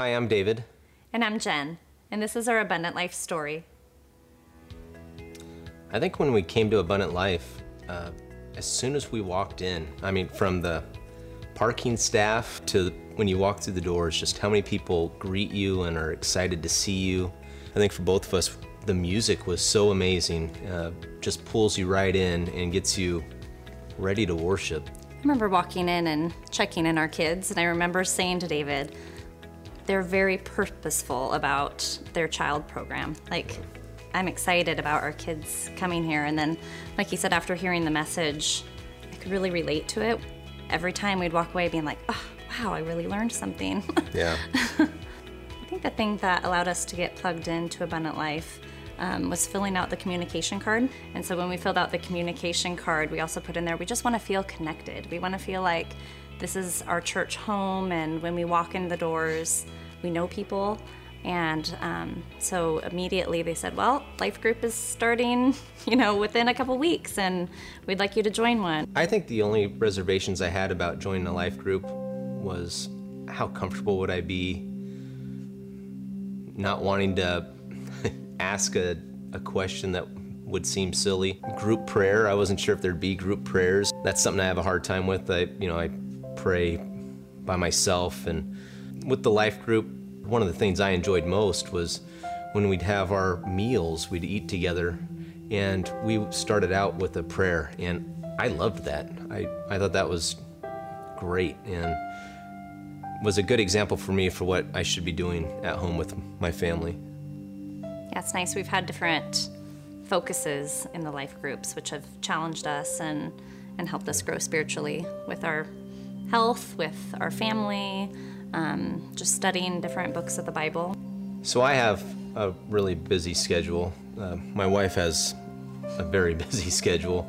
Hi, I'm David. And I'm Jen, and this is our Abundant Life story. I think when we came to Abundant Life, uh, as soon as we walked in, I mean, from the parking staff to when you walk through the doors, just how many people greet you and are excited to see you. I think for both of us, the music was so amazing, uh, just pulls you right in and gets you ready to worship. I remember walking in and checking in our kids, and I remember saying to David, they're very purposeful about their child program. Like, I'm excited about our kids coming here. And then, like you said, after hearing the message, I could really relate to it. Every time we'd walk away being like, oh, wow, I really learned something. Yeah. I think the thing that allowed us to get plugged into Abundant Life um, was filling out the communication card. And so when we filled out the communication card, we also put in there, we just want to feel connected. We want to feel like this is our church home, and when we walk in the doors, we know people. And um, so immediately they said, well, life group is starting, you know, within a couple weeks, and we'd like you to join one. I think the only reservations I had about joining a life group was how comfortable would I be not wanting to ask a, a question that would seem silly. Group prayer, I wasn't sure if there'd be group prayers. That's something I have a hard time with. I, you know, I pray by myself and with the life group, one of the things I enjoyed most was when we'd have our meals, we'd eat together and we started out with a prayer and I loved that. I, I thought that was great and was a good example for me for what I should be doing at home with my family. Yeah, it's nice. We've had different focuses in the life groups, which have challenged us and, and helped us grow spiritually with our health, with our family, um, just studying different books of the Bible. So I have a really busy schedule. Uh, my wife has a very busy schedule.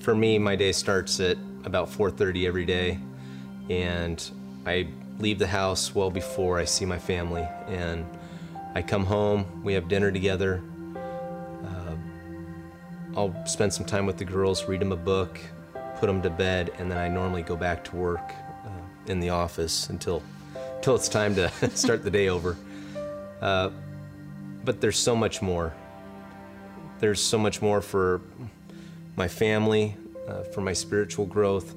For me, my day starts at about 4:30 every day, and I leave the house well before I see my family. And I come home, we have dinner together. Uh, I'll spend some time with the girls, read them a book, put them to bed, and then I normally go back to work in the office until until it's time to start the day over. Uh, but there's so much more. There's so much more for my family, uh, for my spiritual growth,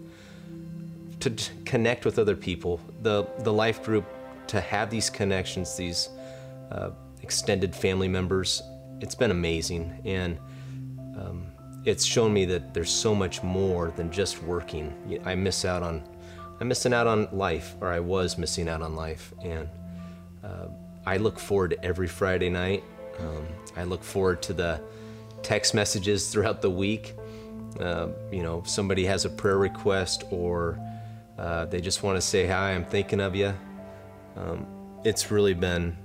to connect with other people. The the life group to have these connections, these uh, extended family members. It's been amazing, and um, it's shown me that there's so much more than just working. I miss out on, I'm missing out on life, or I was missing out on life, and uh, I look forward to every Friday night. Um, I look forward to the text messages throughout the week. Uh, you know, somebody has a prayer request or uh, they just want to say hi, I'm thinking of you. Um, it's really been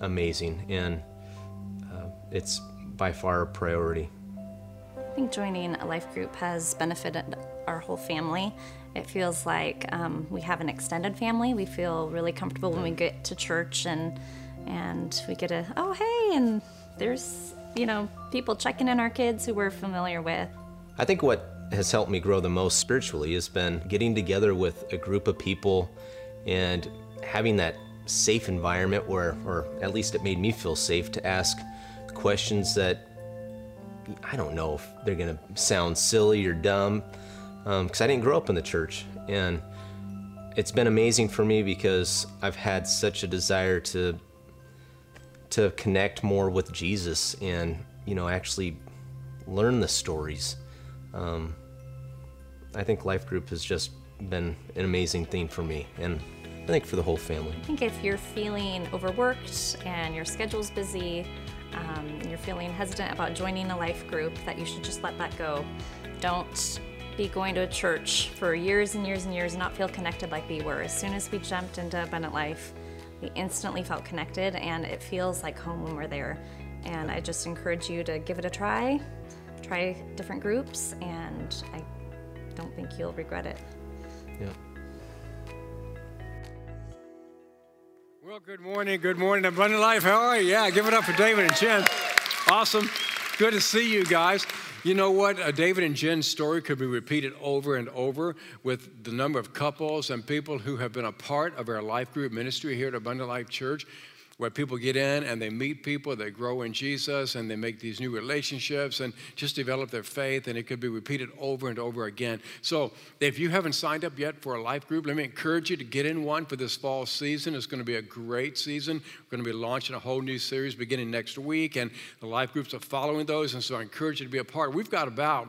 amazing, and uh, it's by far a priority. I think joining a life group has benefited our whole family. It feels like um, we have an extended family. We feel really comfortable when we get to church and and we get a oh hey and there's you know people checking in our kids who we're familiar with. I think what has helped me grow the most spiritually has been getting together with a group of people and having that safe environment where, or at least it made me feel safe to ask questions that I don't know if they're gonna sound silly or dumb, because um, I didn't grow up in the church. And it's been amazing for me because I've had such a desire to to connect more with Jesus and you know actually learn the stories. Um, I think Life Group has just been an amazing thing for me, and I think for the whole family. I think if you're feeling overworked and your schedule's busy, um, and you're feeling hesitant about joining a life group, that you should just let that go. Don't be going to a church for years and years and years and not feel connected like we were. As soon as we jumped into Abundant Life, we instantly felt connected and it feels like home when we're there. And I just encourage you to give it a try, try different groups, and I don't think you'll regret it. Yeah. Well, good morning. Good morning, Abundant Life. How are you? Yeah, give it up for David and Jen. Awesome. Good to see you guys. You know what? David and Jen's story could be repeated over and over with the number of couples and people who have been a part of our life group ministry here at Abundant Life Church where people get in and they meet people, they grow in Jesus, and they make these new relationships and just develop their faith, and it could be repeated over and over again. So, if you haven't signed up yet for a life group, let me encourage you to get in one for this fall season. It's going to be a great season. We're going to be launching a whole new series beginning next week, and the life groups are following those, and so I encourage you to be a part. We've got about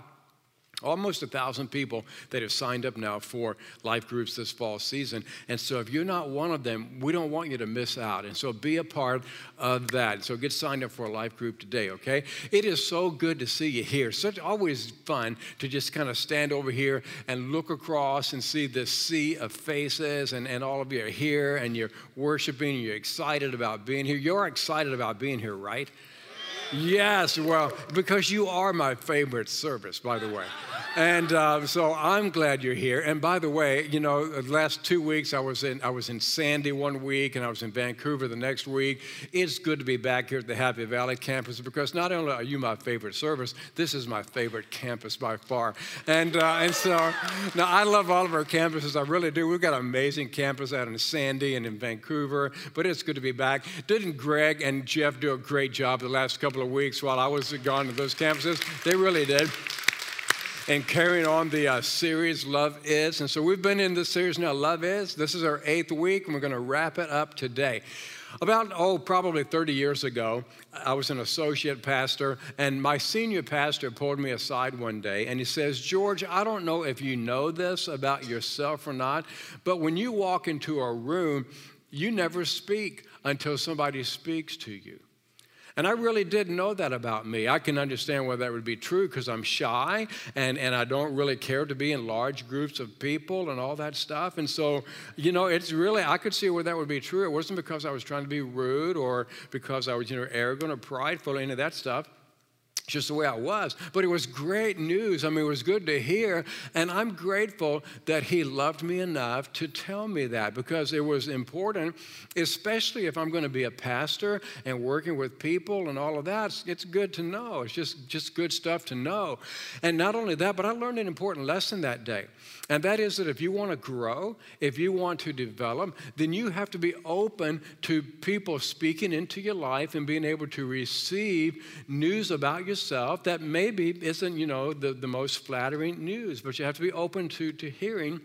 almost a thousand people that have signed up now for life groups this fall season. And so if you're not one of them, we don't want you to miss out. And so be a part of that. So get signed up for a life group today, okay? It is so good to see you here. Such always fun to just kind of stand over here and look across and see this sea of faces and, and all of you are here and you're worshiping, and you're excited about being here. You're excited about being here, right? Yes, well, because you are my favorite service, by the way. And uh, so I'm glad you're here. And by the way, you know, the last two weeks I was in I was in Sandy one week and I was in Vancouver the next week. It's good to be back here at the Happy Valley campus because not only are you my favorite service, this is my favorite campus by far. And uh, and so now I love all of our campuses. I really do. We've got an amazing campus out in Sandy and in Vancouver. But it's good to be back. Didn't Greg and Jeff do a great job the last couple of weeks while I was gone to those campuses? They really did and carrying on the uh, series Love Is. And so we've been in this series now, Love Is. This is our eighth week, and we're going to wrap it up today. About, oh, probably 30 years ago, I was an associate pastor, and my senior pastor pulled me aside one day and he says, George, I don't know if you know this about yourself or not, but when you walk into a room, you never speak until somebody speaks to you. And I really didn't know that about me. I can understand why that would be true because I'm shy and, and I don't really care to be in large groups of people and all that stuff. And so, you know, it's really, I could see where that would be true. It wasn't because I was trying to be rude or because I was, you know, arrogant or prideful, or any of that stuff just the way I was. But it was great news. I mean, it was good to hear. And I'm grateful that he loved me enough to tell me that because it was important, especially if I'm going to be a pastor and working with people and all of that. It's good to know. It's just, just good stuff to know. And not only that, but I learned an important lesson that day. And that is that if you want to grow, if you want to develop, then you have to be open to people speaking into your life and being able to receive news about yourself that maybe isn't, you know, the, the most flattering news, but you have to be open to, to hearing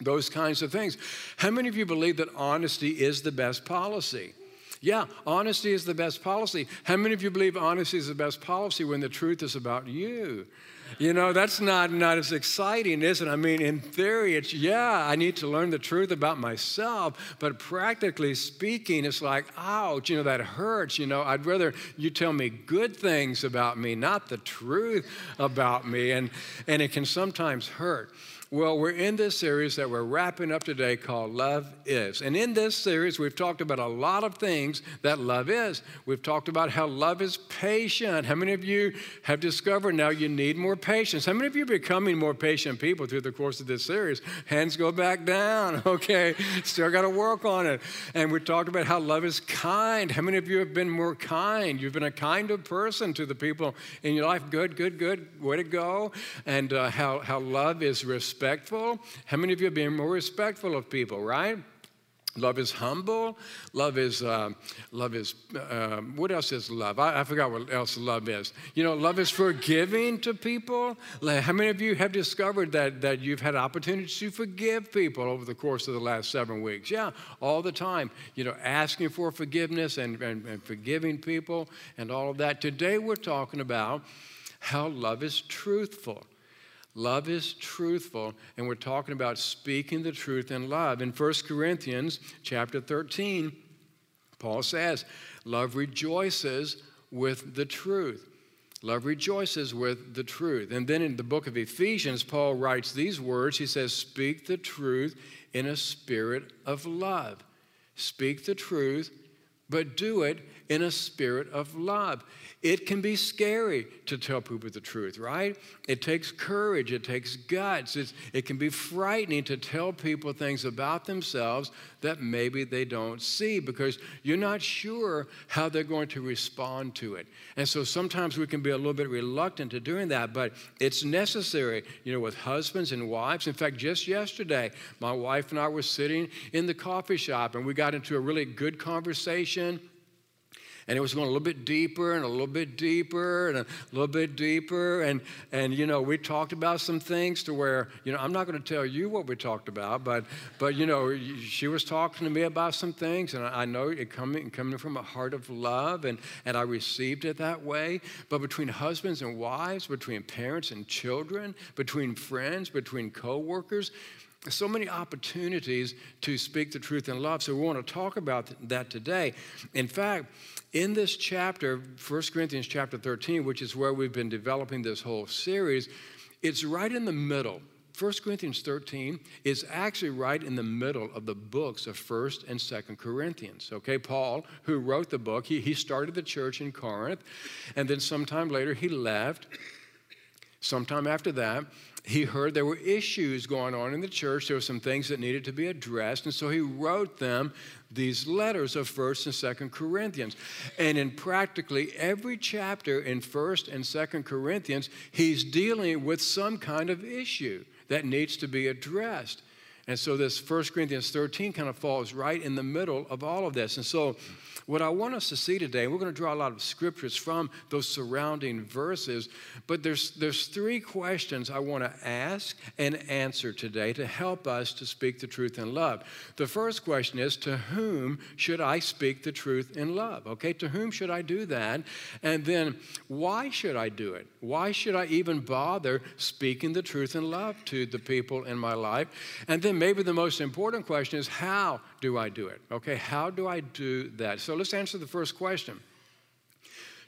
those kinds of things. How many of you believe that honesty is the best policy? Yeah, honesty is the best policy. How many of you believe honesty is the best policy when the truth is about you? You know, that's not, not as exciting, is it? I mean, in theory, it's, yeah, I need to learn the truth about myself, but practically speaking, it's like, ouch, you know, that hurts. You know, I'd rather you tell me good things about me, not the truth about me. And, and it can sometimes hurt. Well, we're in this series that we're wrapping up today called Love Is. And in this series, we've talked about a lot of things that love is. We've talked about how love is patient. How many of you have discovered now you need more patience? How many of you are becoming more patient people through the course of this series? Hands go back down. Okay, still got to work on it. And we talked about how love is kind. How many of you have been more kind? You've been a kinder person to the people in your life. Good, good, good. Way to go. And uh, how, how love is respect respectful. How many of you have been more respectful of people, right? Love is humble. Love is, uh, love is, uh, what else is love? I, I, forgot what else love is. You know, love is forgiving to people. Like, how many of you have discovered that, that you've had opportunities to forgive people over the course of the last seven weeks? Yeah, all the time. You know, asking for forgiveness and, and, and forgiving people and all of that. Today we're talking about how love is truthful. Love is truthful, and we're talking about speaking the truth in love. In 1 Corinthians chapter 13, Paul says, Love rejoices with the truth. Love rejoices with the truth. And then in the book of Ephesians, Paul writes these words He says, Speak the truth in a spirit of love. Speak the truth but do it in a spirit of love. It can be scary to tell people the truth, right? It takes courage, it takes guts. It's, it can be frightening to tell people things about themselves that maybe they don't see because you're not sure how they're going to respond to it. And so sometimes we can be a little bit reluctant to doing that, but it's necessary, you know, with husbands and wives. In fact, just yesterday, my wife and I were sitting in the coffee shop and we got into a really good conversation and it was going a little bit deeper and a little bit deeper and a little bit deeper and and you know we talked about some things to where you know i'm not going to tell you what we talked about but but you know she was talking to me about some things and i know it coming coming from a heart of love and and i received it that way but between husbands and wives between parents and children between friends between co-workers so many opportunities to speak the truth in love. So we want to talk about that today. In fact, in this chapter, 1 Corinthians chapter 13, which is where we've been developing this whole series, it's right in the middle. 1 Corinthians 13 is actually right in the middle of the books of 1st and 2nd Corinthians. Okay, Paul, who wrote the book, he, he started the church in Corinth, and then sometime later he left. Sometime after that, he heard there were issues going on in the church. There were some things that needed to be addressed. And so he wrote them these letters of 1st and 2nd Corinthians. And in practically every chapter in 1st and 2nd Corinthians, he's dealing with some kind of issue that needs to be addressed. And so this 1 Corinthians 13 kind of falls right in the middle of all of this. And so what I want us to see today, we're going to draw a lot of scriptures from those surrounding verses, but there's, there's three questions I want to ask and answer today to help us to speak the truth in love. The first question is To whom should I speak the truth in love? Okay, to whom should I do that? And then, why should I do it? Why should I even bother speaking the truth in love to the people in my life? And then, maybe the most important question is How do I do it? Okay, how do I do that? So let's answer the first question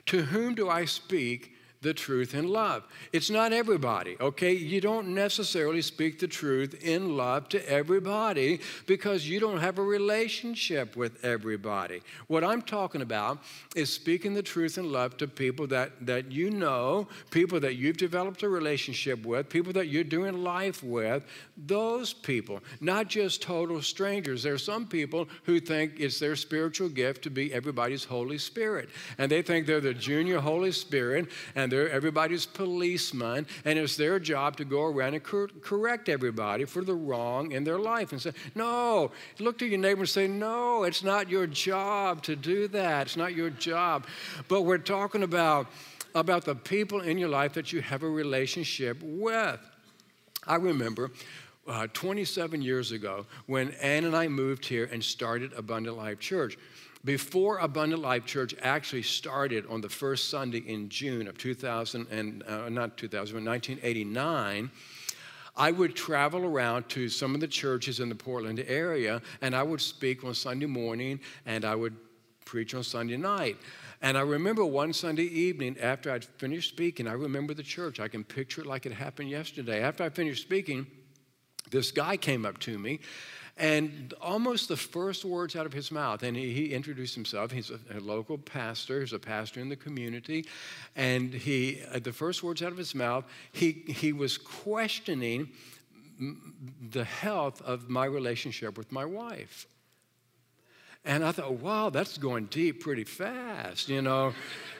To whom do I speak the truth in love. It's not everybody, okay? You don't necessarily speak the truth in love to everybody because you don't have a relationship with everybody. What I'm talking about is speaking the truth in love to people that, that you know, people that you've developed a relationship with, people that you're doing life with, those people, not just total strangers. There are some people who think it's their spiritual gift to be everybody's Holy Spirit, and they think they're the junior Holy Spirit, and everybody's policeman, and it's their job to go around and cor- correct everybody for the wrong in their life. And say, no, look to your neighbor and say, no, it's not your job to do that. It's not your job. But we're talking about, about the people in your life that you have a relationship with. I remember uh, 27 years ago when Ann and I moved here and started Abundant Life Church before Abundant Life Church actually started on the first Sunday in June of 2000 and uh, not 2000, but 1989. I would travel around to some of the churches in the Portland area, and I would speak on Sunday morning, and I would preach on Sunday night. And I remember one Sunday evening after I'd finished speaking, I remember the church. I can picture it like it happened yesterday. After I finished speaking, this guy came up to me and almost the first words out of his mouth, and he, he introduced himself. He's a, a, local pastor, he's a pastor in the community. And he, uh, the first words out of his mouth, he, he was questioning the health of my relationship with my wife. And I thought, wow, that's going deep pretty fast, you know.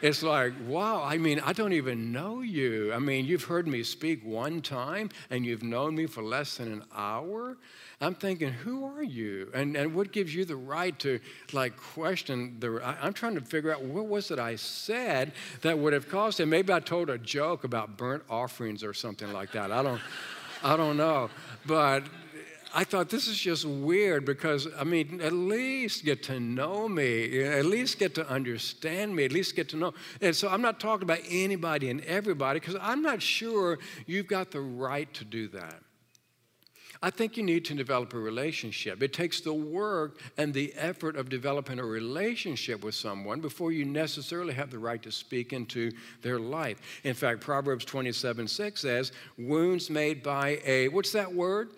it's like, wow, I mean, I don't even know you. I mean, you've heard me speak one time and you've known me for less than an hour. I'm thinking, who are you? And, and what gives you the right to like question the, I, am trying to figure out what was it I said that would have caused him. Maybe I told a joke about burnt offerings or something like that. I don't, I don't know. But I thought this is just weird because, I mean, at least get to know me, at least get to understand me, at least get to know. And so I'm not talking about anybody and everybody because I'm not sure you've got the right to do that. I think you need to develop a relationship. It takes the work and the effort of developing a relationship with someone before you necessarily have the right to speak into their life. In fact, Proverbs 27 6 says, Wounds made by a, what's that word?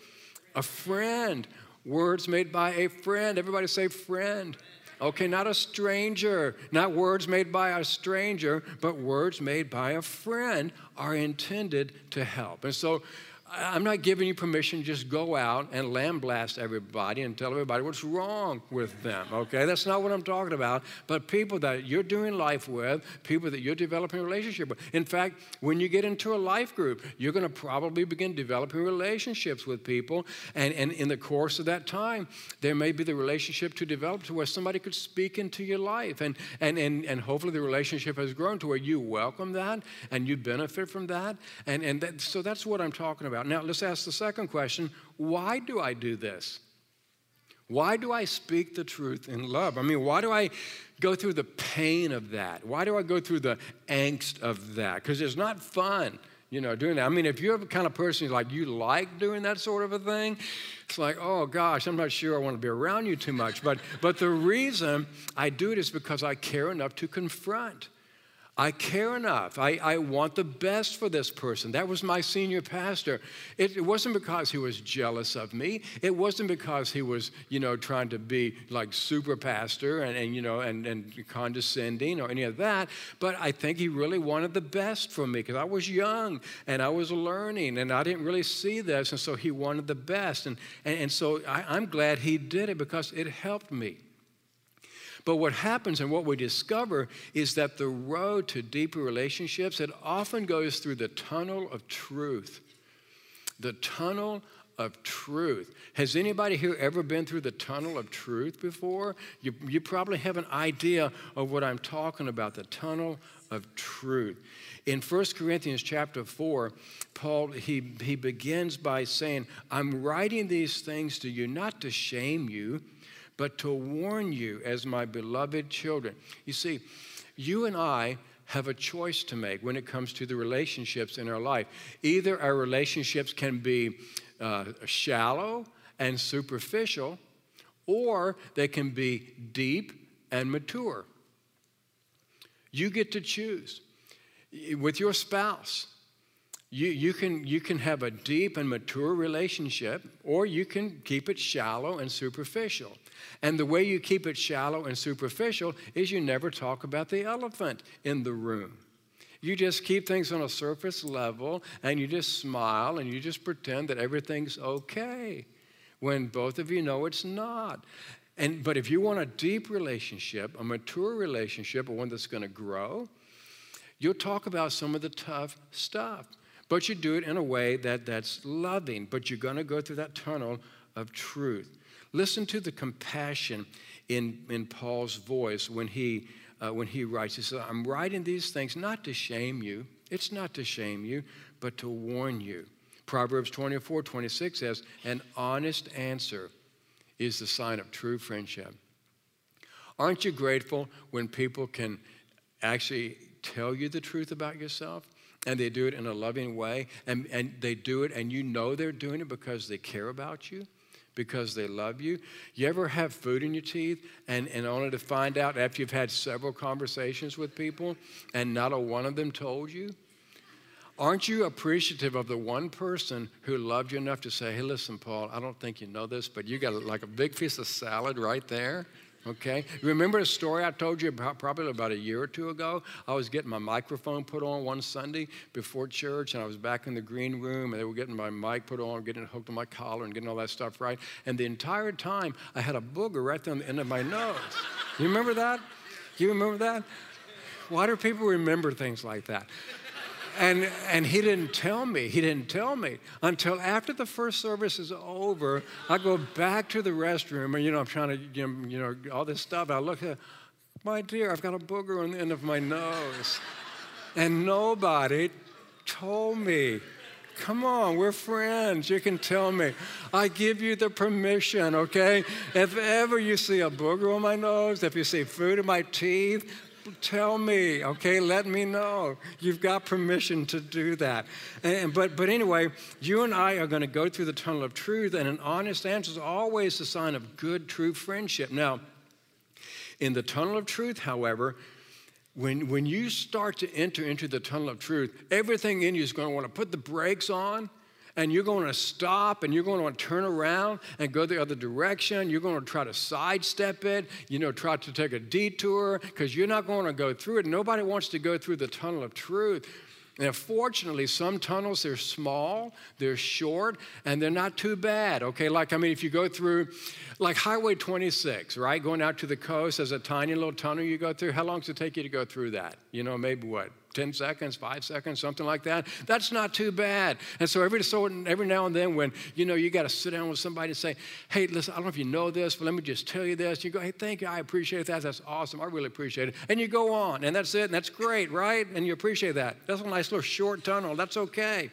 A friend. Words made by a friend. Everybody say friend. Okay, not a stranger, not words made by a stranger, but words made by a friend are intended to help. And so I'm not giving you permission to just go out and lambaste everybody and tell everybody what's wrong with them, okay? That's not what I'm talking about. But people that you're doing life with, people that you're developing a relationship with. In fact, when you get into a life group, you're going to probably begin developing relationships with people. And, and in the course of that time, there may be the relationship to develop to where somebody could speak into your life. And, and, and, and hopefully the relationship has grown to where you welcome that and you benefit from that. And, and that, so that's what I'm talking about. Now, let's ask the second question why do I do this? Why do I speak the truth in love? I mean, why do I go through the pain of that? Why do I go through the angst of that? Because it's not fun, you know, doing that. I mean, if you're the kind of person who's like you like doing that sort of a thing, it's like, oh gosh, I'm not sure I want to be around you too much. But but the reason I do it is because I care enough to confront. I care enough. I, I want the best for this person. That was my senior pastor. It, it, wasn't because he was jealous of me. It wasn't because he was, you know, trying to be like super pastor and, and you know, and, and condescending or any of that. But I think he really wanted the best for me because I was young and I was learning and I didn't really see this. And so he wanted the best. And, and, and so I, I'm glad he did it because it helped me. But what happens and what we discover is that the road to deeper relationships, it often goes through the tunnel of truth. The tunnel of truth. Has anybody here ever been through the tunnel of truth before? You, you probably have an idea of what I'm talking about the tunnel of truth. In 1 Corinthians chapter 4, Paul he, he begins by saying, I'm writing these things to you not to shame you but to warn you as my beloved children. You see, you and I have a choice to make when it comes to the relationships in our life. Either our relationships can be uh, shallow and superficial, or they can be deep and mature. You get to choose. With your spouse, you, you, can, you can have a deep and mature relationship, or you can keep it shallow and superficial. And the way you keep it shallow and superficial is you never talk about the elephant in the room. You just keep things on a surface level and you just smile and you just pretend that everything's okay when both of you know it's not. And, but if you want a deep relationship, a mature relationship, or one that's going to grow, you'll talk about some of the tough stuff. But you do it in a way that, that's loving, but you're going to go through that tunnel of truth. Listen to the compassion in, in Paul's voice when he, uh, when he writes. He says, I'm writing these things not to shame you. It's not to shame you, but to warn you. Proverbs 24, 26 says, An honest answer is the sign of true friendship. Aren't you grateful when people can actually tell you the truth about yourself? And they do it in a loving way, and, and they do it, and you know they're doing it because they care about you? Because they love you. You ever have food in your teeth and, and only to find out after you've had several conversations with people and not a one of them told you? Aren't you appreciative of the one person who loved you enough to say, hey, listen, Paul, I don't think you know this, but you got like a big piece of salad right there? Okay? Remember a story I told you about probably about a year or two ago? I was getting my microphone put on one Sunday before church, and I was back in the green room, and they were getting my mic put on, getting it hooked on my collar, and getting all that stuff right. And the entire time, I had a booger right there on the end of my nose. You remember that? You remember that? Why do people remember things like that? And, and he didn't tell me. He didn't tell me until after the first service is over. I go back to the restroom, and you know, I'm trying to, you know, all this stuff. I look at, my dear, I've got a booger on the end of my nose. And nobody told me. Come on, we're friends. You can tell me. I give you the permission, okay? If ever you see a booger on my nose, if you see food in my teeth, tell me, okay? Let me know. You've got permission to do that. And, but, but anyway, you and I are going to go through the tunnel of truth, and an honest answer is always a sign of good, true friendship. Now, in the tunnel of truth, however, when, when you start to enter into the tunnel of truth, everything in you is going to want to put the brakes on and you're going to stop and you're going to turn around and go the other direction. You're going to try to sidestep it, you know, try to take a detour because you're not going to go through it. Nobody wants to go through the tunnel of truth. And fortunately, some tunnels, they're small, they're short, and they're not too bad, okay? Like, I mean, if you go through, like Highway 26, right, going out to the coast, there's a tiny little tunnel you go through. How long does it take you to go through that? You know, maybe what, 10 seconds, five seconds, something like that. That's not too bad. And so every so every now and then, when you know you got to sit down with somebody and say, "Hey, listen, I don't know if you know this, but let me just tell you this." You go, "Hey, thank you, I appreciate that. That's awesome. I really appreciate it." And you go on, and that's it, and that's great, right? And you appreciate that. That's a nice little short tunnel. That's okay.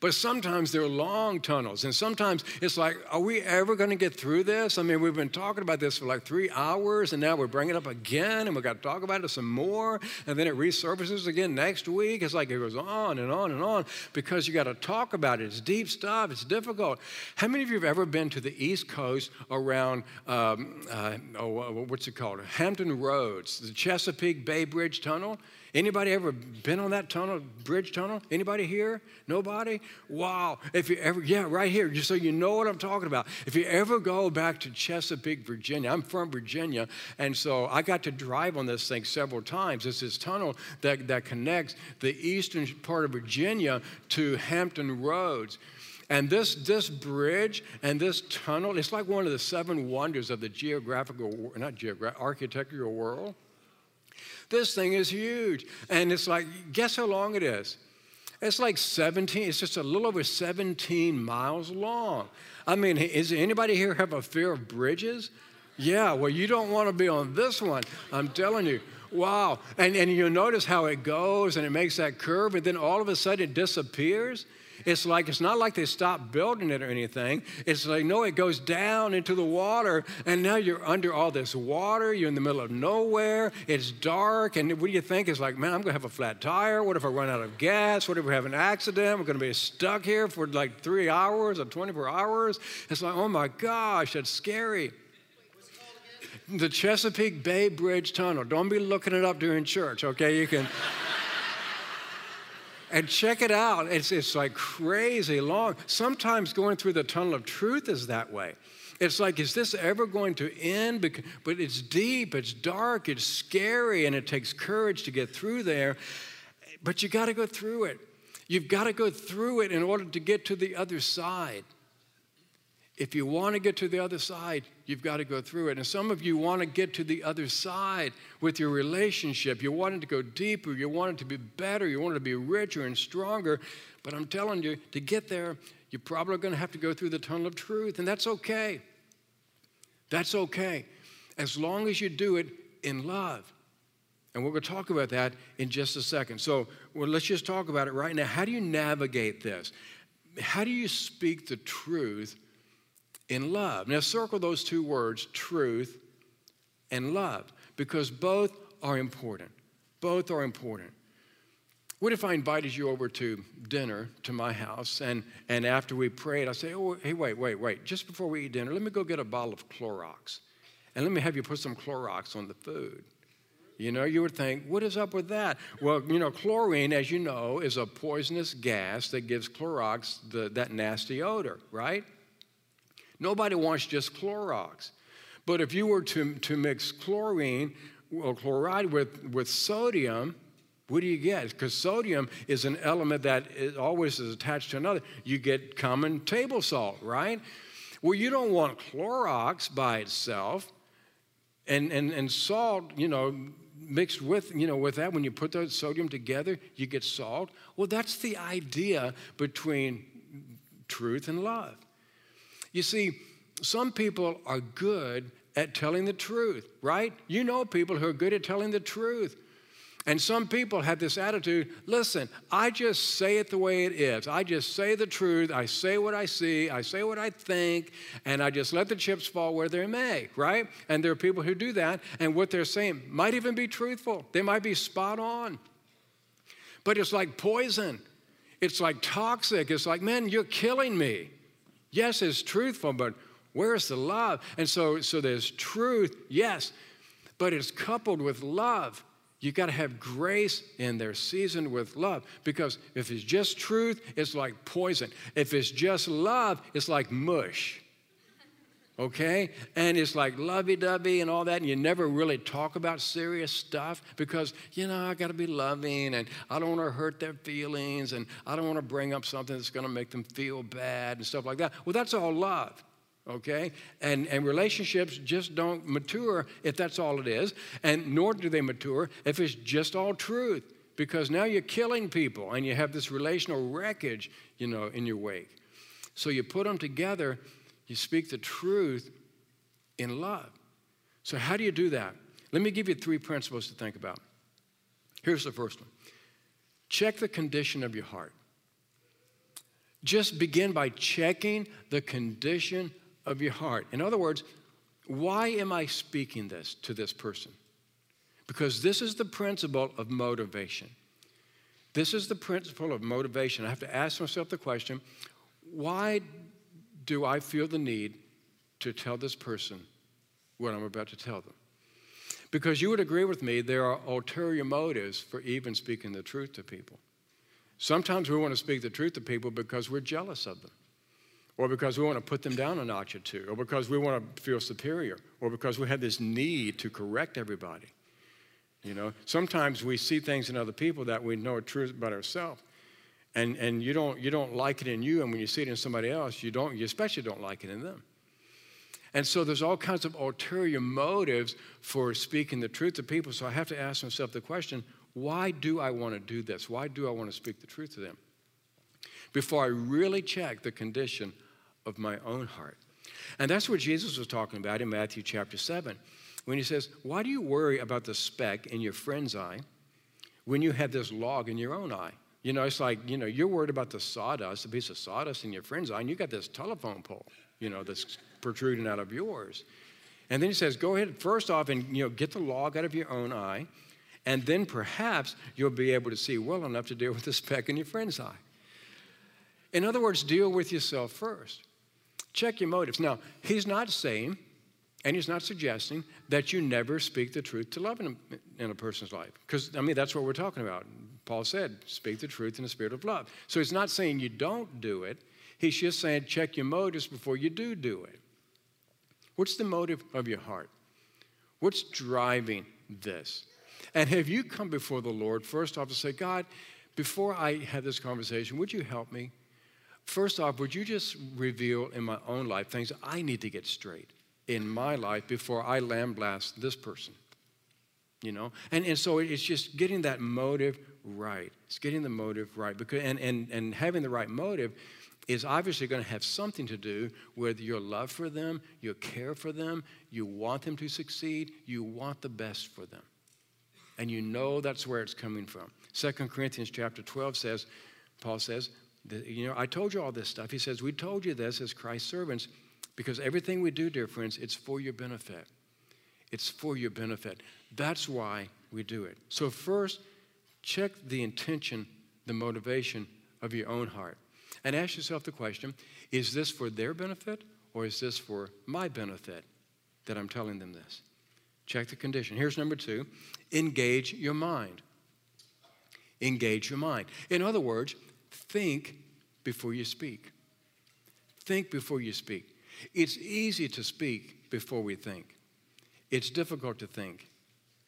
But sometimes they're long tunnels, and sometimes it's like, are we ever going to get through this? I mean, we've been talking about this for like three hours, and now we're bringing it up again, and we've got to talk about it some more, and then it resurfaces again next week. It's like it goes on and on and on because you got to talk about it. It's deep stuff. It's difficult. How many of you have ever been to the East Coast around um, uh, oh, what's it called? Hampton Roads, the Chesapeake Bay Bridge Tunnel? Anybody ever been on that tunnel, bridge tunnel? Anybody here? Nobody? Wow. If you ever, yeah, right here, just so you know what I'm talking about. If you ever go back to Chesapeake, Virginia, I'm from Virginia, and so I got to drive on this thing several times. It's this tunnel that, that connects the eastern part of Virginia to Hampton Roads. And this, this bridge and this tunnel, it's like one of the seven wonders of the geographical, not geographic, architectural world. This thing is huge. And it's like, guess how long it is? It's like 17, it's just a little over 17 miles long. I mean, is anybody here have a fear of bridges? Yeah, well, you don't want to be on this one. I'm telling you. Wow. And, and you notice how it goes and it makes that curve, and then all of a sudden it disappears. It's like, it's not like they stopped building it or anything. It's like, no, it goes down into the water, and now you're under all this water. You're in the middle of nowhere. It's dark, and what do you think? It's like, man, I'm going to have a flat tire. What if I run out of gas? What if we have an accident? We're going to be stuck here for like three hours or 24 hours. It's like, oh my gosh, that's scary the Chesapeake Bay Bridge Tunnel. Don't be looking it up during church, okay? You can and check it out. It's, it's like crazy long. Sometimes going through the tunnel of truth is that way. It's like, is this ever going to end? But it's deep, it's dark, it's scary, and it takes courage to get through there. But you got to go through it. You've got to go through it in order to get to the other side. If you want to get to the other side, you've got to go through it. And some of you want to get to the other side with your relationship. You want it to go deeper. You want it to be better. You want it to be richer and stronger. But I'm telling you, to get there, you're probably going to have to go through the tunnel of truth. And that's okay. That's okay. As long as you do it in love. And we're going to talk about that in just a second. So well, let's just talk about it right now. How do you navigate this? How do you speak the truth? In love. Now, circle those two words, truth and love, because both are important. Both are important. What if I invited you over to dinner to my house, and, and after we prayed, I say, oh, hey, wait, wait, wait, just before we eat dinner, let me go get a bottle of Clorox, and let me have you put some Clorox on the food. You know, you would think, what is up with that? Well, you know, chlorine, as you know, is a poisonous gas that gives Clorox the, that nasty odor, right? Nobody wants just Clorox. But if you were to, to mix chlorine or chloride with, with sodium, what do you get? Because sodium is an element that is always is attached to another. You get common table salt, right? Well, you don't want Clorox by itself. And, and, and salt, you know, mixed with, you know, with that, when you put the sodium together, you get salt. Well, that's the idea between truth and love. You see, some people are good at telling the truth, right? You know people who are good at telling the truth. And some people have this attitude listen, I just say it the way it is. I just say the truth. I say what I see. I say what I think. And I just let the chips fall where they may, right? And there are people who do that. And what they're saying might even be truthful, they might be spot on. But it's like poison, it's like toxic. It's like, man, you're killing me. Yes, it's truthful, but where's the love? And so, so there's truth, yes, but it's coupled with love. You got to have grace in there, seasoned with love. Because if it's just truth, it's like poison. If it's just love, it's like mush. Okay? And it's like lovey dovey and all that, and you never really talk about serious stuff because, you know, I got to be loving and I don't want to hurt their feelings and I don't want to bring up something that's to make them feel bad and stuff like that. Well, that's all love okay? And, and relationships just don't mature if that's all it is, and nor do they mature if it's just all truth, because now you're killing people and you have this relational wreckage, you know, in your wake. So you put them together, you speak the truth in love. So, how do you do that? Let me give you three principles to think about. Here's the first one check the condition of your heart. Just begin by checking the condition of your heart. In other words, why am I speaking this to this person? Because this is the principle of motivation. This is the principle of motivation. I have to ask myself the question why do I feel the need to tell this person what I'm about to tell them? Because you would agree with me, there are ulterior motives for even speaking the truth to people. Sometimes we want to speak the truth to people because we're jealous of them or because we want to put them down a notch or two, or because we want to feel superior, or because we have this need to correct everybody. You know, sometimes we see things in other people that we know are true about ourselves. And, and you, don't, you don't like it in you, and when you see it in somebody else, you, don't, you especially don't like it in them. And so there's all kinds of ulterior motives for speaking the truth to people. So I have to ask myself the question why do I want to do this? Why do I want to speak the truth to them? Before I really check the condition of my own heart. And that's what Jesus was talking about in Matthew chapter 7 when he says, Why do you worry about the speck in your friend's eye when you have this log in your own eye? You know, it's like, you know, you're worried about the sawdust, a piece of sawdust in your friend's eye, and you got this telephone pole, you know, that's protruding out of yours. And then he says, Go ahead, first off, and, you know, get the log out of your own eye, and then perhaps you'll be able to see well enough to deal with the speck in your friend's eye. In other words, deal with yourself first. Check your motives. Now, he's not saying, and he's not suggesting, that you never speak the truth to love in a, in a person's life. Because, I mean, that's what we're talking about. Paul said, speak the truth in the spirit of love. So he's not saying you don't do it. He's just saying, check your motives before you do do it. What's the motive of your heart? What's driving this? And have you come before the Lord first off to say, God, before I have this conversation, would you help me? First off, would you just reveal in my own life things I need to get straight in my life before I lamb blast this person? You know? And, and so it's just getting that motive right. It's getting the motive right. Because, and, and, and having the right motive is obviously going to have something to do with your love for them, your care for them, you want them to succeed, you want the best for them. And you know that's where it's coming from. 2 Corinthians chapter 12 says, Paul says, you know, I told you all this stuff. He says, We told you this as Christ's servants because everything we do, dear friends, it's for your benefit. It's for your benefit. That's why we do it. So, first, check the intention, the motivation of your own heart. And ask yourself the question is this for their benefit or is this for my benefit that I'm telling them this? Check the condition. Here's number two engage your mind. Engage your mind. In other words, think before you speak. Think before you speak. It's easy to speak before we think, it's difficult to think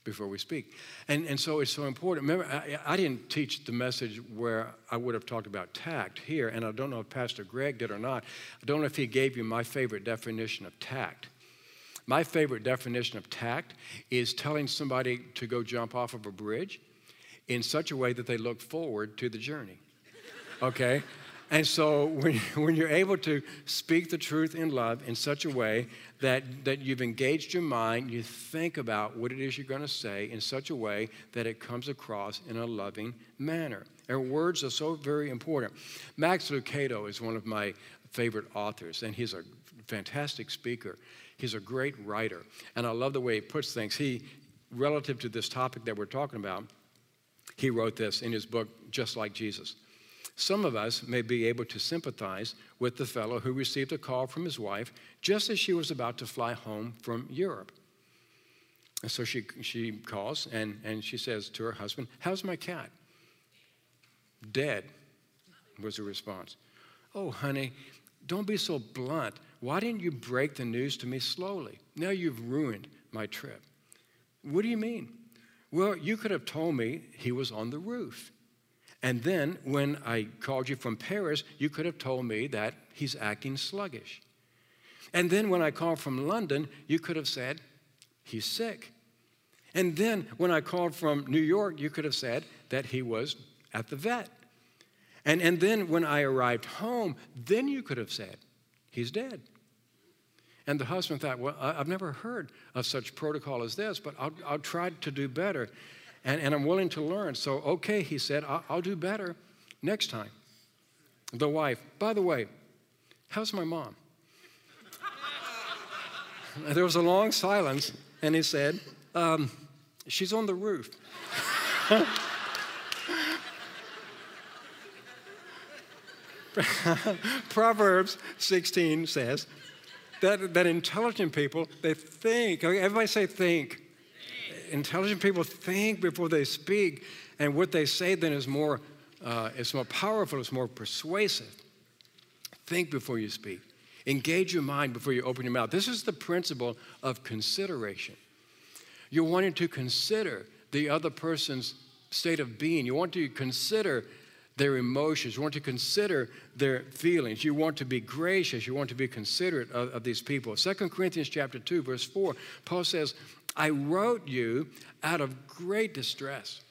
before we speak. And, and so it's so important. Remember, I, I, didn't teach the message where I would have talked about tact here, and I don't know if Pastor Greg did or not. I don't know if he gave you my favorite definition of tact. My favorite definition of tact is telling somebody to go jump off of a bridge in such a way that they look forward to the journey okay? And so when, when you're able to speak the truth in love in such a way that, that you've engaged your mind, you think about what it is you're going to say in such a way that it comes across in a loving manner. And words are so very important. Max Lucado is one of my favorite authors, and he's a fantastic speaker. He's a great writer, and I love the way he puts things. He, relative to this topic that we're talking about, he wrote this in his book, Just Like Jesus. Some of us may be able to sympathize with the fellow who received a call from his wife just as she was about to fly home from Europe. And so she, she calls and, and she says to her husband, How's my cat? Dead, was the response. Oh, honey, don't be so blunt. Why didn't you break the news to me slowly? Now you've ruined my trip. What do you mean? Well, you could have told me he was on the roof. And then when I called you from Paris, you could have told me that he's acting sluggish. And then when I called from London, you could have said, he's sick. And then when I called from New York, you could have said that he was at the vet. And, and then when I arrived home, then you could have said, he's dead. And the husband thought, well, I've never heard of such protocol as this, but I'll, I'll try to do better. And, and I'm willing to learn. So, okay, he said, I'll, I'll do better next time. The wife, by the way, how's my mom? there was a long silence, and he said, um, She's on the roof. Proverbs 16 says that, that intelligent people, they think. Everybody say think. Intelligent people think before they speak, and what they say then is more, uh, it's more powerful, it's more persuasive. Think before you speak. Engage your mind before you open your mouth. This is the principle of consideration. You're wanting to consider the other person's state of being. You want to consider their emotions. You want to consider their feelings. You want to be gracious. You want to be considerate of, of these people. 2 Corinthians chapter 2, verse 4, Paul says, I wrote you out of great distress.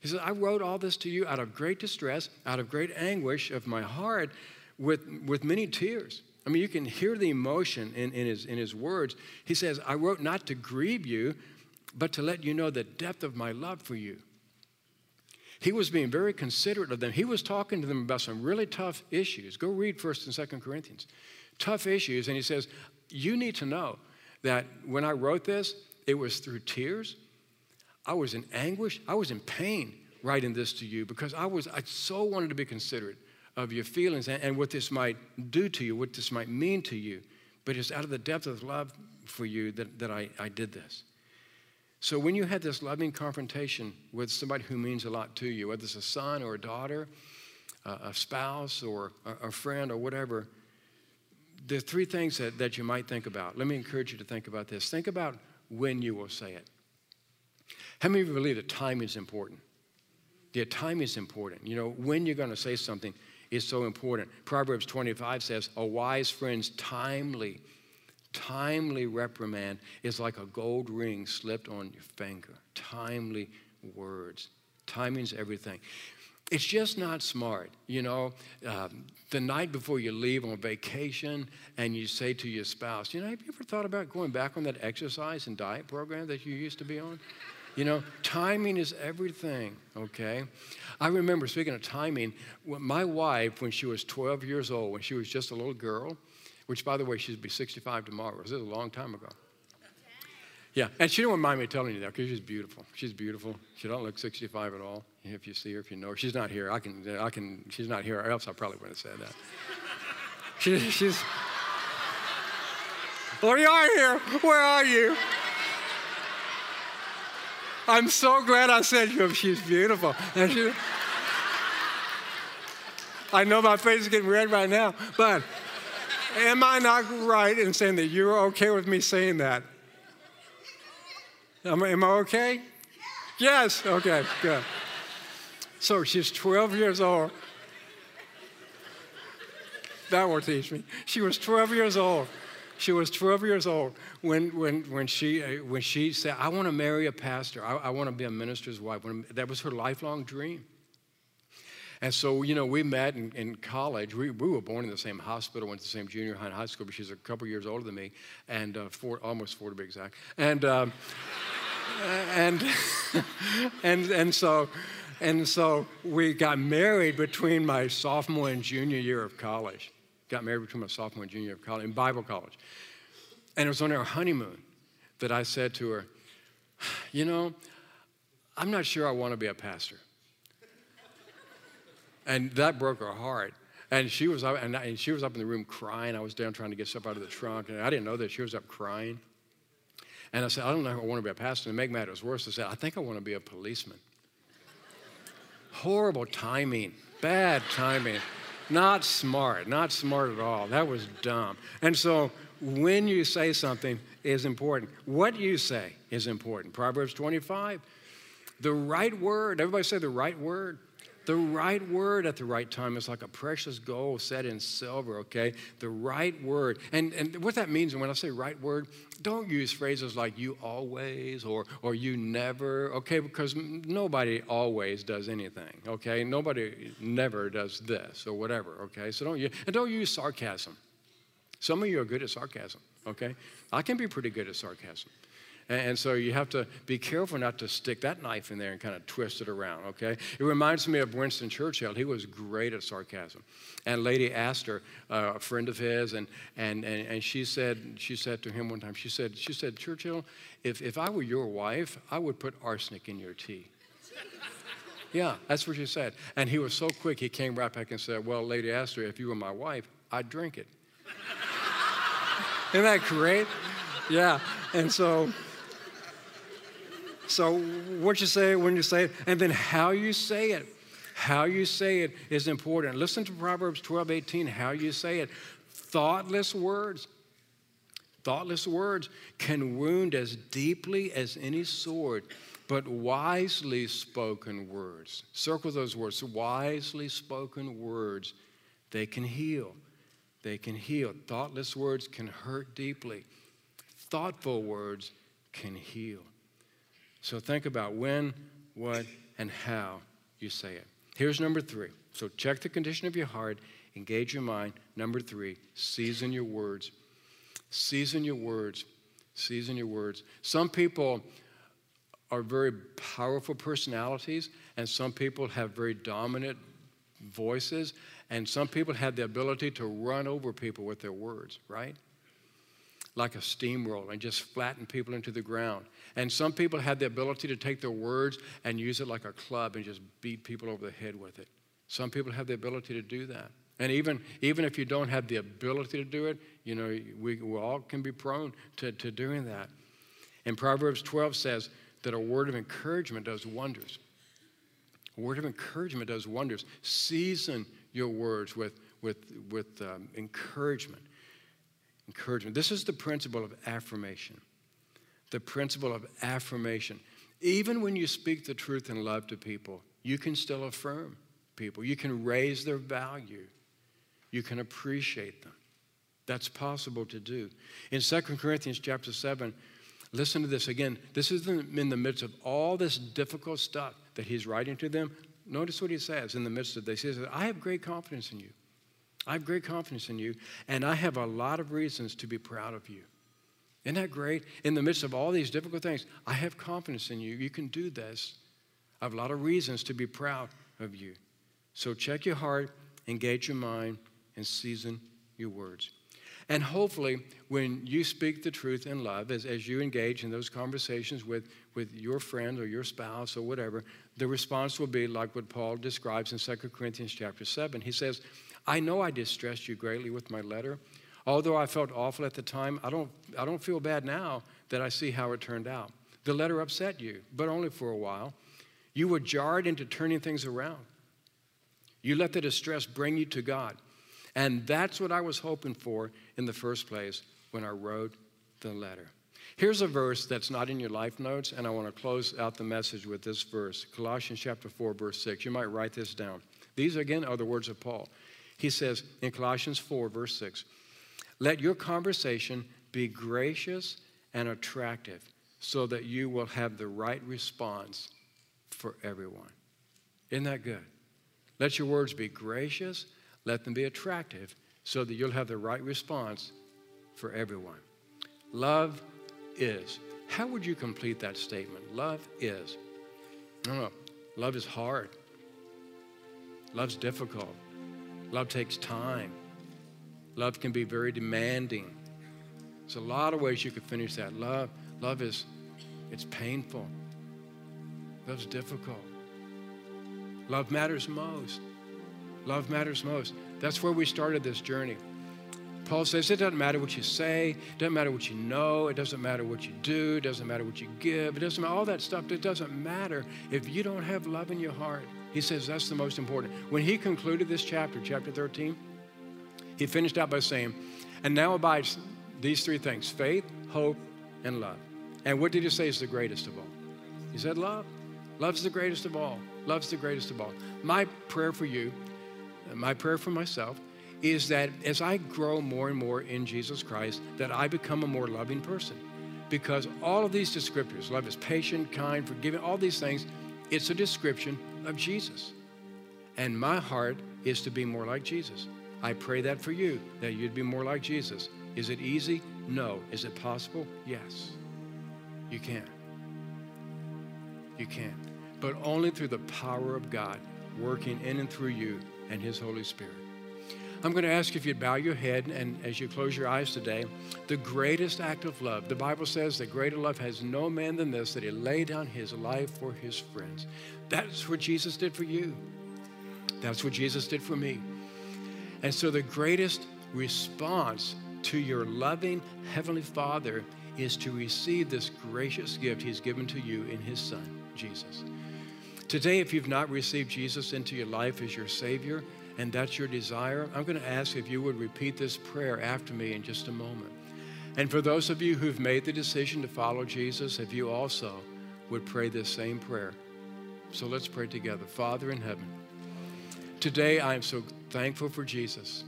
He says, I wrote all this to you out of great distress, out of great anguish of my heart, with, with many tears. I mean, you can hear the emotion in, in, his, in his words. He says, I wrote not to grieve you, but to let you know the depth of my love for you. He was being very considerate of them. He was talking to them about some really tough issues. Go read 1st and 2nd Corinthians. Tough issues. And he says, You need to know that when I wrote this, it was through tears. I was in anguish. I was in pain writing this to you because I was I so wanted to be considerate of your feelings and, and what this might do to you, what this might mean to you. But it's out of the depth of love for you that, that I, I did this. So when you had this loving confrontation with somebody who means a lot to you, whether it's a son or a daughter, a spouse or a friend or whatever, there are three things that, that you might think about. Let me encourage you to think about this. Think about when you will say it. How many of you believe that time is important? Yeah, time is important. You know, when you're going to say something is so important. Proverbs 25 says, A wise friend's timely Timely reprimand is like a gold ring slipped on your finger. Timely words. Timing's everything. It's just not smart. You know, um, the night before you leave on vacation and you say to your spouse, you know, have you ever thought about going back on that exercise and diet program that you used to be on? You know, timing is everything, okay? I remember, speaking of timing, my wife, when she was 12 years old, when she was just a little girl, which, by the way, she'd be 65 tomorrow. This is a long time ago. Yeah, and she don't mind me telling you that because she's beautiful. She's beautiful. She don't look 65 at all. If you see her, if you know her, she's not here. I can, I can. She's not here, or else I probably wouldn't have said that. she, she's. Well, you are here. Where are you? I'm so glad I said you. she's beautiful. And she, I know my face is getting red right now, but Am I not right in saying that you're okay with me saying that? Am, am I okay? Yes, okay, good. So she's 12 years old. That will teach me. She was 12 years old. She was 12 years old when, when, when, she, uh, when she said, I want to marry a pastor. I, I want to be a minister's wife. That was her lifelong dream. And so, you know, we met in, in college. We, we were born in the same hospital, went to the same junior high and high school, but she's a couple years older than me, and uh, four, almost four to be exact. And, um, and, and, and so, and so we got married between my sophomore and junior year of college. Got married between my sophomore and junior year of college, in Bible college. And it was on our honeymoon that I said to her, You know, I'm not sure I want to be a pastor. And that broke her heart. And she was up, and, and she was up in the room crying. I was down trying to get stuff out of the trunk, and I didn't know that she was up crying. And I said, I don't know if I want to be a pastor. To make matters worse, I said, I think I want to be a policeman. Horrible timing, bad timing. Not smart, not smart at all. That was dumb. And so when you say something is important. What you say is important. Proverbs 25, the right word, everybody say the right word. The right word at the right time is like a precious gold set in silver, okay? The right word. And, and what that means, and when I say right word, don't use phrases like you always or, or you never, okay? Because nobody always does anything, okay? Nobody never does this or whatever, okay? So don't use, and don't use sarcasm. Some of you are good at sarcasm, okay? I can be pretty good at sarcasm. And so you have to be careful not to stick that knife in there and kind of twist it around, okay? It reminds me of Winston Churchill. He was great at sarcasm. And Lady Astor, uh, a friend of his, and, and, and, and she, said, she said to him one time, she said, she said Churchill, if, if I were your wife, I would put arsenic in your tea. yeah, that's what she said. And he was so quick, he came right back and said, well, Lady Astor, if you were my wife, I'd drink it. Isn't that great? Yeah. And so, so what you say when you say it, and then how you say it. How you say it is important. Listen to Proverbs 12, 18, how you say it. Thoughtless words, thoughtless words can wound as deeply as any sword, but wisely spoken words, circle those words, wisely spoken words, they can heal. They can heal. Thoughtless words can hurt deeply. Thoughtful words can heal. So think about when, what, and how you say it. Here's number three. So check the condition of your heart, engage your mind. Number three, season your words. Season your words. Season your words. Some people are very powerful personalities, and some people have very dominant voices, and some people have the ability to run over people with their words, right? Like a steamroller and just flatten people into the ground. And some people have the ability to take their words and use it like a club and just beat people over the head with it. Some people have the ability to do that. And even, even if you don't have the ability to do it, you know, we, we all can be prone to, to doing that. And Proverbs 12 says that a word of encouragement does wonders. A word of encouragement does wonders. Season your words with, with, with um, encouragement. Encouragement. This is the principle of affirmation. The principle of affirmation. Even when you speak the truth in love to people, you can still affirm people. You can raise their value. You can appreciate them. That's possible to do. In 2 Corinthians chapter 7, listen to this again. This is in the midst of all this difficult stuff that he's writing to them. Notice what he says in the midst of this. He says, I have great confidence in you. I have great confidence in you, and I have a lot of reasons to be proud of you. Isn't that great? In the midst of all these difficult things, I have confidence in you. You can do this. I have a lot of reasons to be proud of you. So check your heart, engage your mind, and season your words. And hopefully, when you speak the truth in love, as, as you engage in those conversations with, with your friend or your spouse or whatever, the response will be like what Paul describes in 2 Corinthians chapter 7. He says, I know I distressed you greatly with my letter. Although I felt awful at the time, I don't, I don't feel bad now that I see how it turned out. The letter upset you, but only for a while. You were jarred into turning things around. You let the distress bring you to God. And that's what I was hoping for in the first place when I wrote the letter. Here's a verse that's not in your life notes, and I want to close out the message with this verse Colossians chapter 4, verse 6. You might write this down. These, again, are the words of Paul. He says in Colossians 4, verse 6, Let your conversation be gracious and attractive, so that you will have the right response for everyone. Isn't that good? Let your words be gracious, let them be attractive, so that you'll have the right response for everyone. Love is. How would you complete that statement? Love is. No, no. Love is hard. Love's difficult. Love takes time. Love can be very demanding. There's a lot of ways you could finish that. Love, love is, it's painful. Love's difficult. Love matters most. Love matters most. That's where we started this journey. Paul says it doesn't matter what you say, it doesn't matter what you know, it doesn't matter what you do, it doesn't matter what you give, it doesn't matter all that stuff. It doesn't matter if you don't have love in your heart. He says that's the most important. When he concluded this chapter, chapter 13, he finished out by saying, And now abides these three things faith, hope, and love. And what did he say is the greatest of all? He said, Love. Love's the greatest of all. Love's the greatest of all. My prayer for you, my prayer for myself, is that as I grow more and more in Jesus Christ, that I become a more loving person. Because all of these descriptors, love is patient, kind, forgiving, all these things, it's a description of Jesus. And my heart is to be more like Jesus. I pray that for you, that you'd be more like Jesus. Is it easy? No. Is it possible? Yes. You can. You can. But only through the power of God working in and through you and His Holy Spirit. I'm going to ask if you'd bow your head and as you close your eyes today, the greatest act of love. The Bible says that greater love has no man than this, that he laid down his life for his friends. That's what Jesus did for you. That's what Jesus did for me. And so the greatest response to your loving Heavenly Father is to receive this gracious gift He's given to you in His Son, Jesus. Today, if you've not received Jesus into your life as your Savior, and that's your desire, I'm going to ask if you would repeat this prayer after me in just a moment. And for those of you who've made the decision to follow Jesus, if you also would pray this same prayer. So let's pray together. Father in heaven, today I am so thankful for Jesus.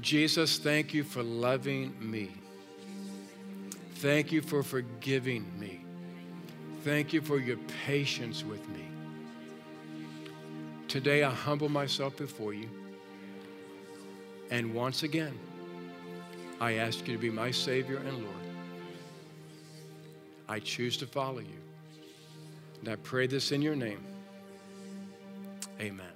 Jesus, thank you for loving me. Thank you for forgiving me. Thank you for your patience with me. Today I humble myself before you. And once again, I ask you to be my Savior and Lord. I choose to follow you. And I pray this in your name. Amen.